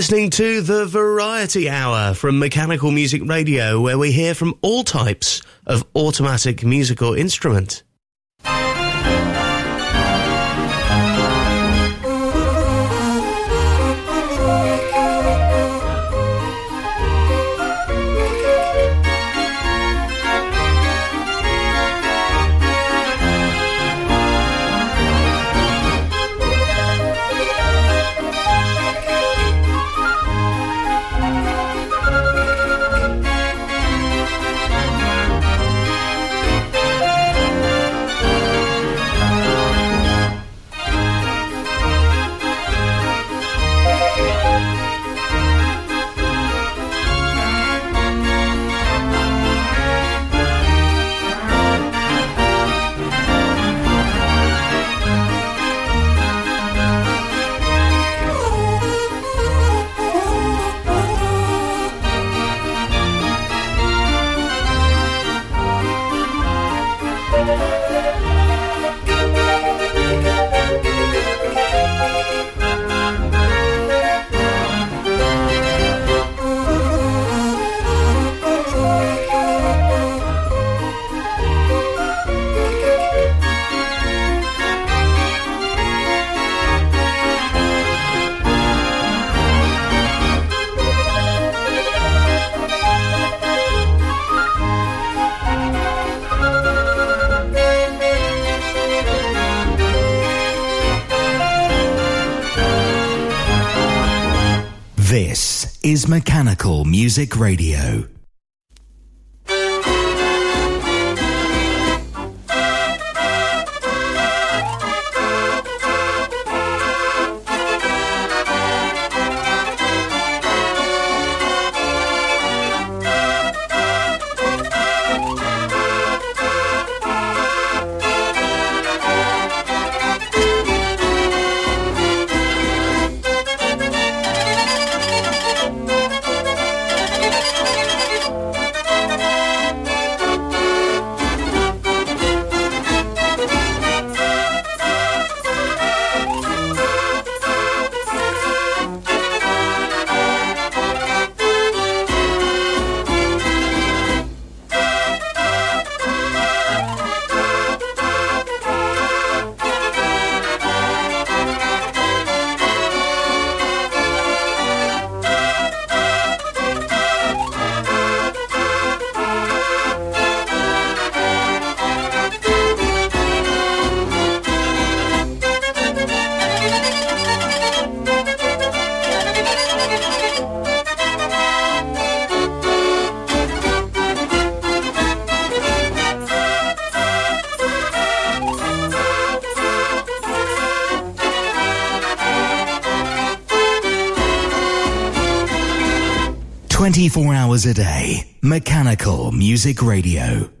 Listening to the Variety Hour from Mechanical Music Radio, where we hear from all types of automatic musical instrument. Music Radio. Hours a day. Mechanical Music Radio.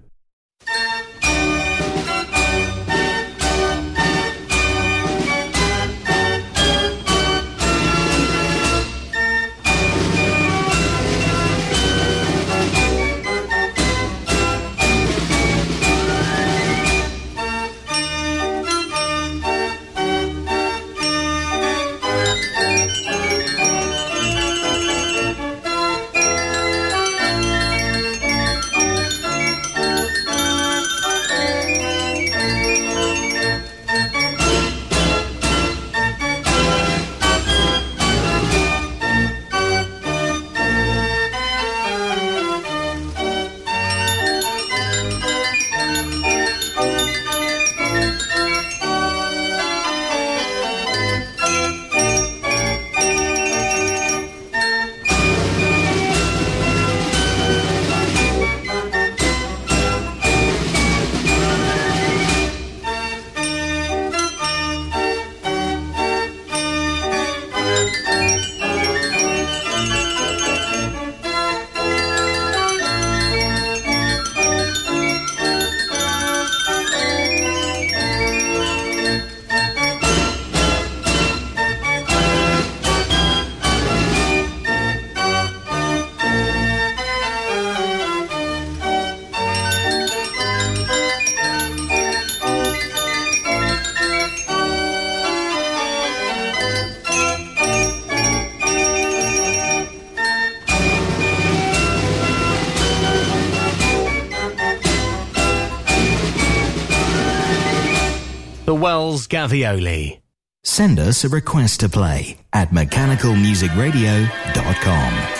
Gavioli. Send us a request to play at mechanicalmusicradio.com.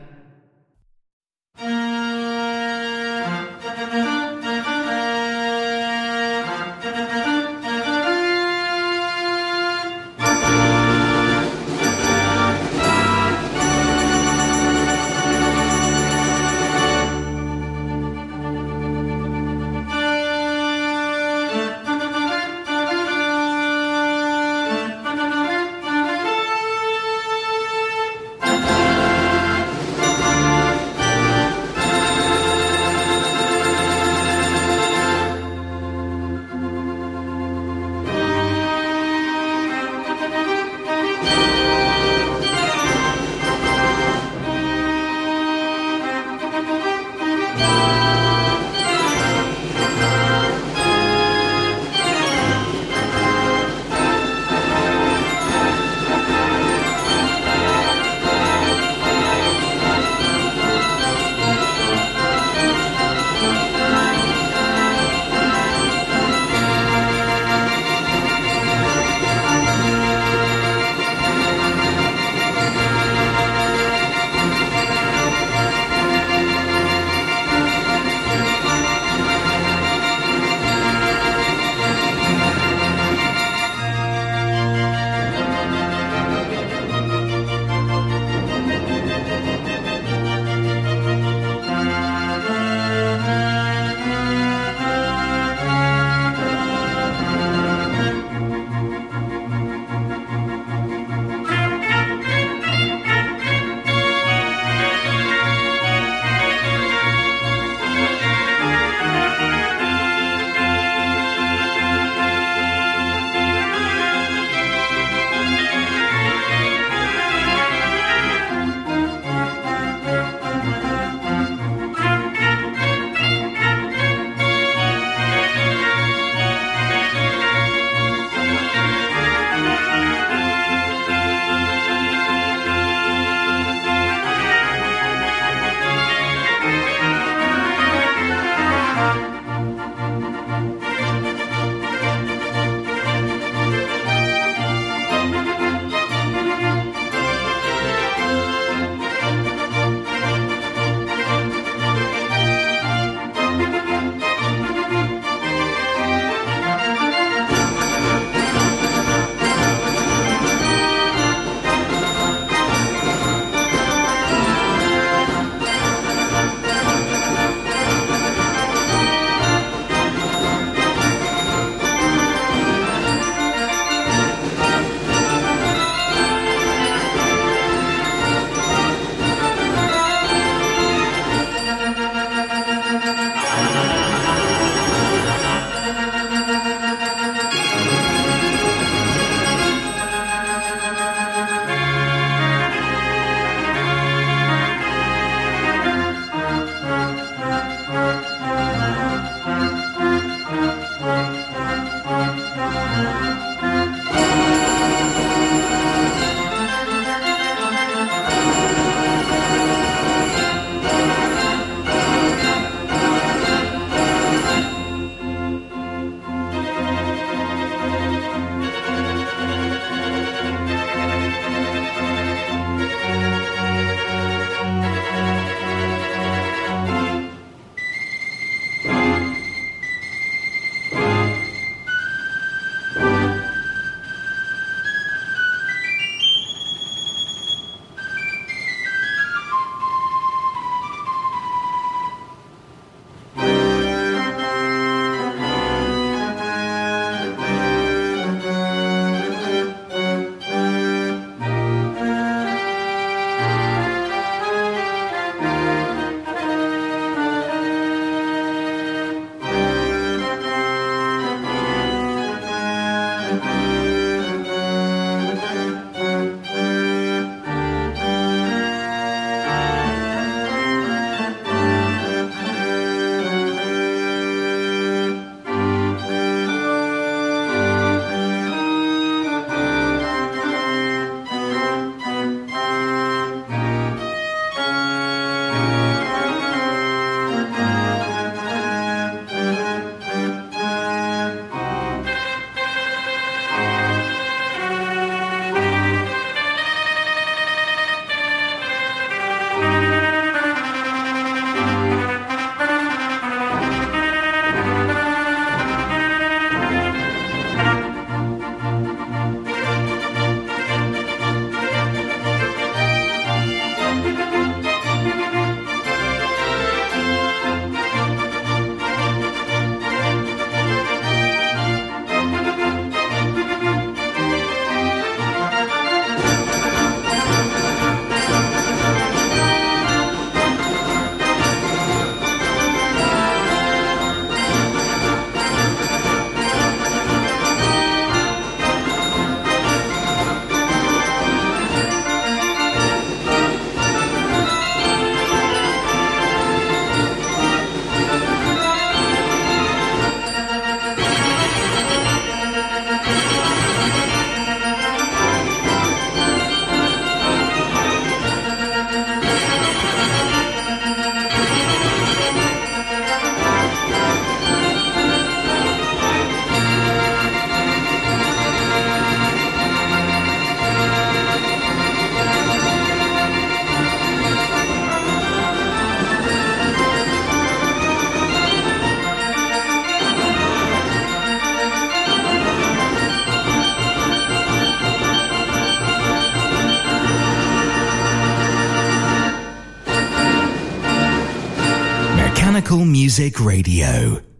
Music Radio.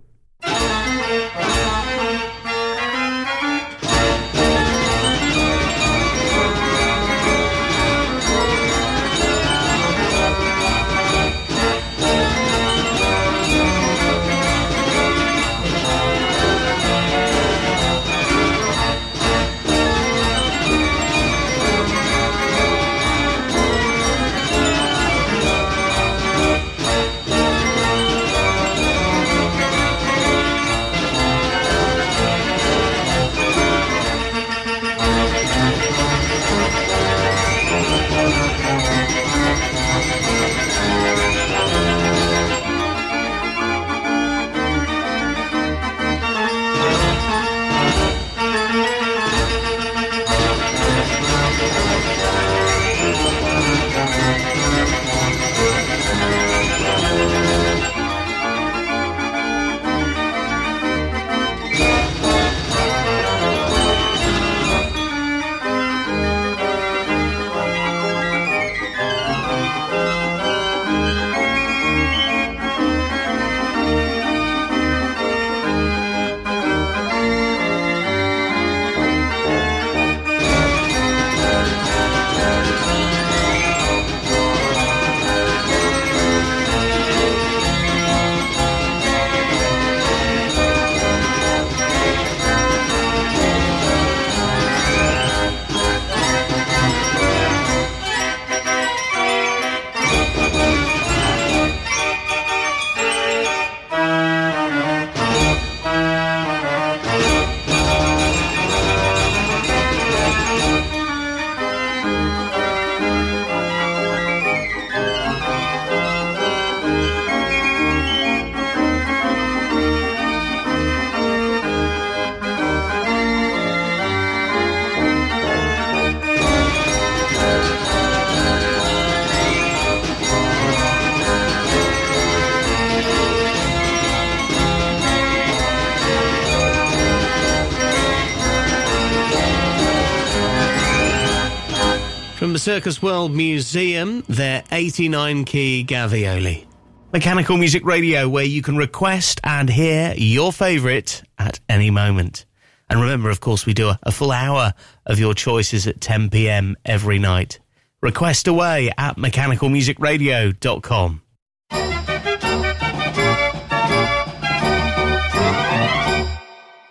Circus World Museum, their 89 key Gavioli. Mechanical Music Radio, where you can request and hear your favourite at any moment. And remember, of course, we do a, full hour of your choices at 10 pm every night. Request away at mechanicalmusicradio.com.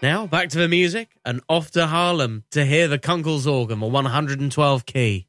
Now, back to the music and off to Harlem to hear the Kunkel's organ, a 112 key.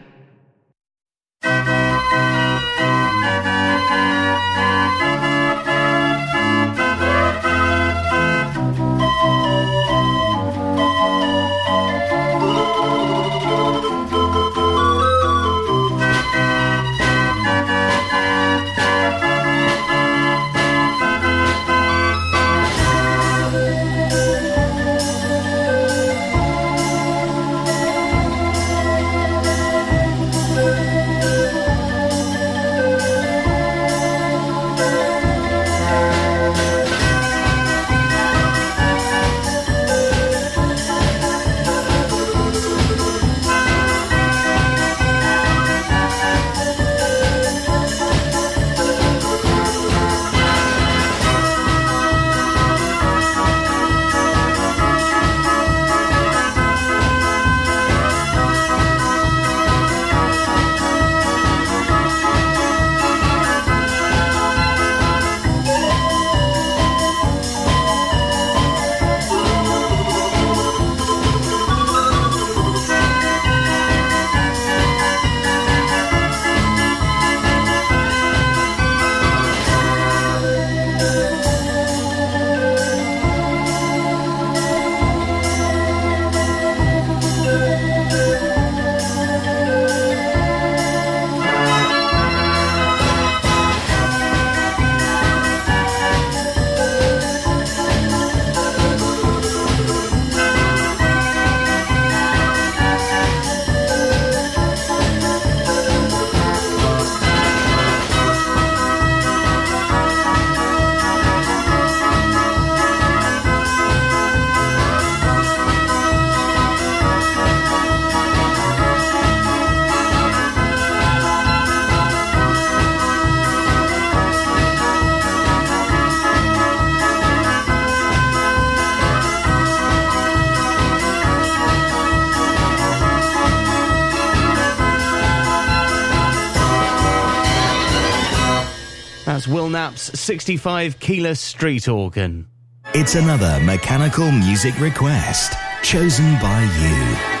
Will 65 Keyless Street Organ. It's another mechanical music request chosen by you.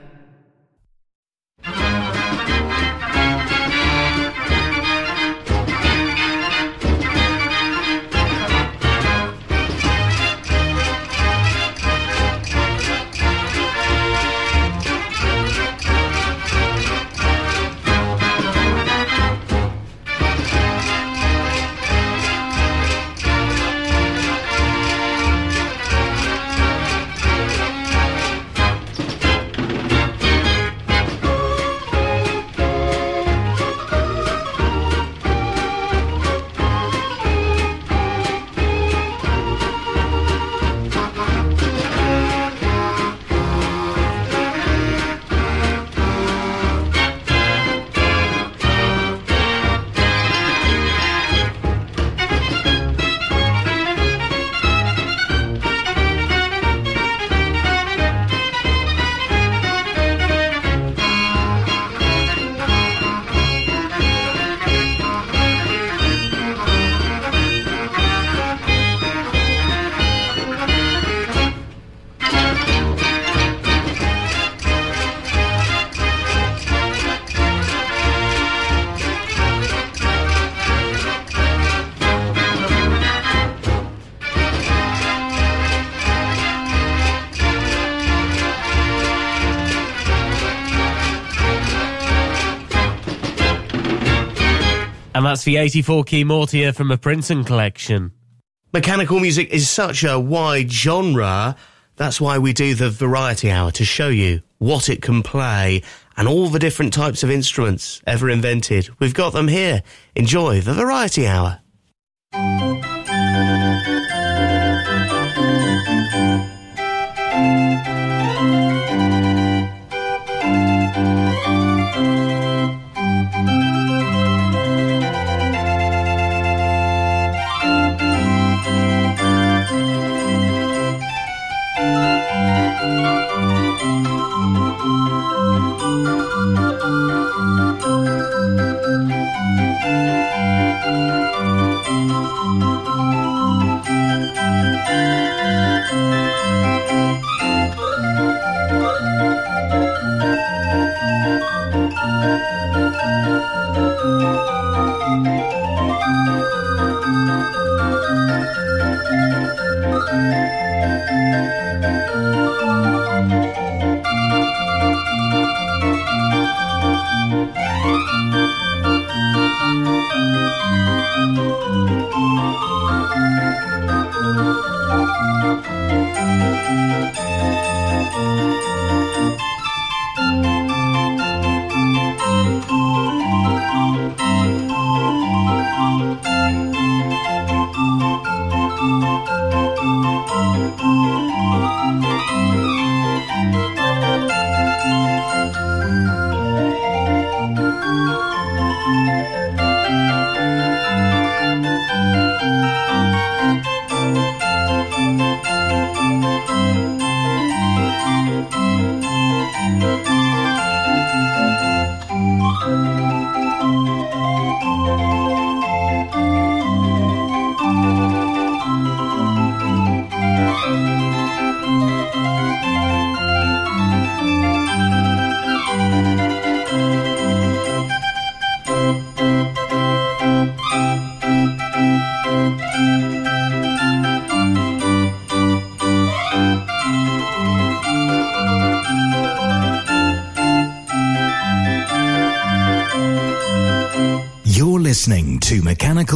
And that's the 84 key Mortier from the Princeton collection. Mechanical music is such a wide genre. That's why we do the variety hour to show you what it can play and all the different types of instruments ever invented. We've got them here. Enjoy the variety hour. Thank you.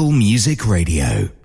Music Radio.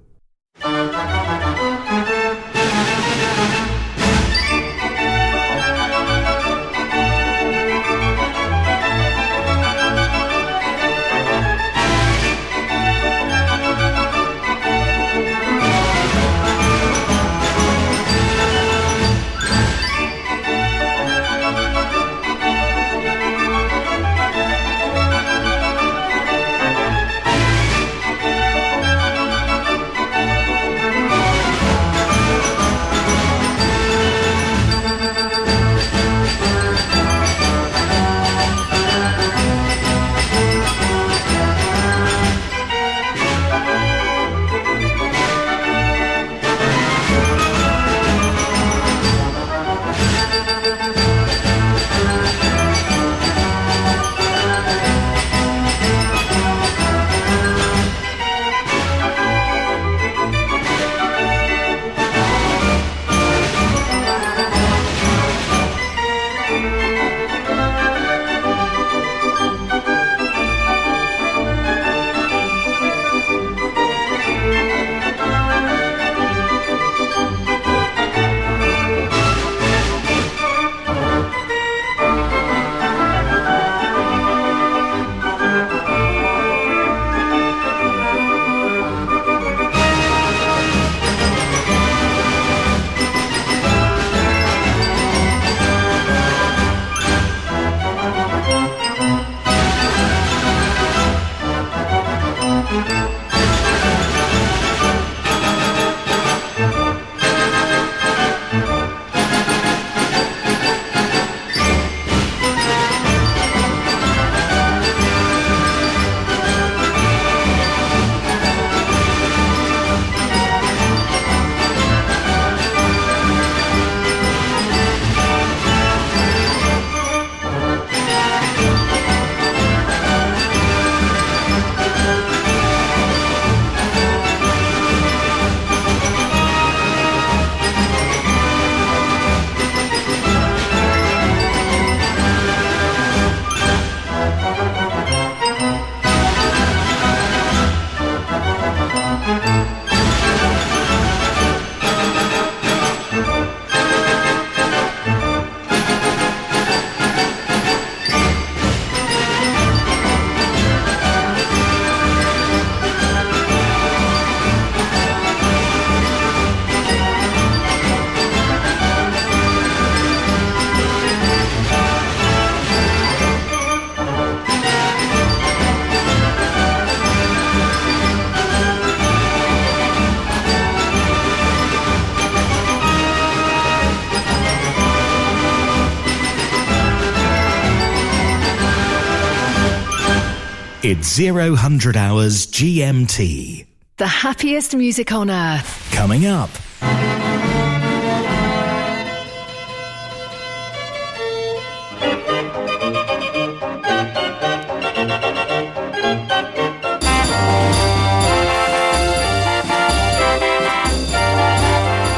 It's 0 hundred hours GMT. The happiest music on earth. Coming up.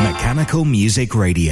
Mechanical Music Radio.